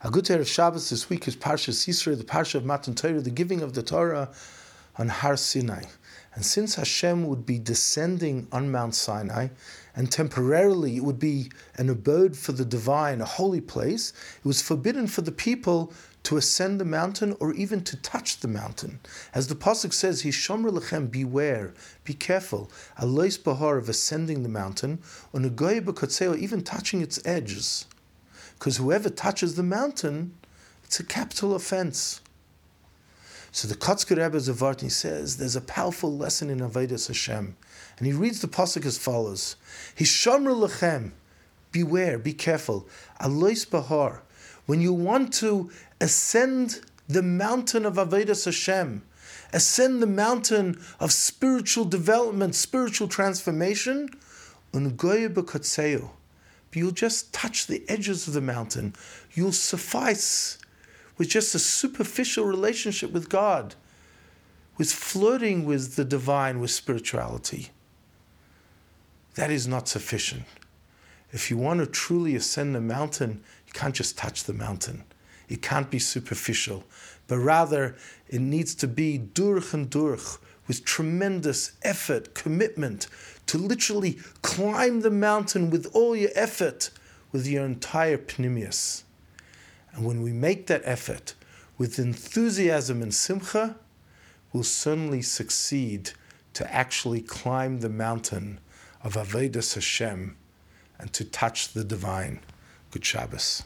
A good of Shabbos this week is Parsha Yisro, the Parsha of Matan Torah, the giving of the Torah on Har Sinai. And since Hashem would be descending on Mount Sinai, and temporarily it would be an abode for the divine, a holy place, it was forbidden for the people to ascend the mountain or even to touch the mountain. As the Pasuk says, Hishomer lechem, beware, be careful, alois bahar of ascending the mountain, or even touching its edges because whoever touches the mountain, it's a capital offense. So the Kotzker Rebbe Zavartni says there's a powerful lesson in Avodas Hashem, and he reads the pasuk as follows: Hishamru lechem, beware, be careful. Alois bahar, when you want to ascend the mountain of Avodas Hashem, ascend the mountain of spiritual development, spiritual transformation, ungoye b'kotzeu you'll just touch the edges of the mountain. You'll suffice with just a superficial relationship with God, with flirting with the divine, with spirituality. That is not sufficient. If you want to truly ascend the mountain, you can't just touch the mountain. It can't be superficial, but rather it needs to be durch and durch, with tremendous effort, commitment to literally climb the mountain with all your effort, with your entire pnimius. And when we make that effort with enthusiasm and simcha, we'll certainly succeed to actually climb the mountain of Avodas Hashem and to touch the divine. Good Shabbos.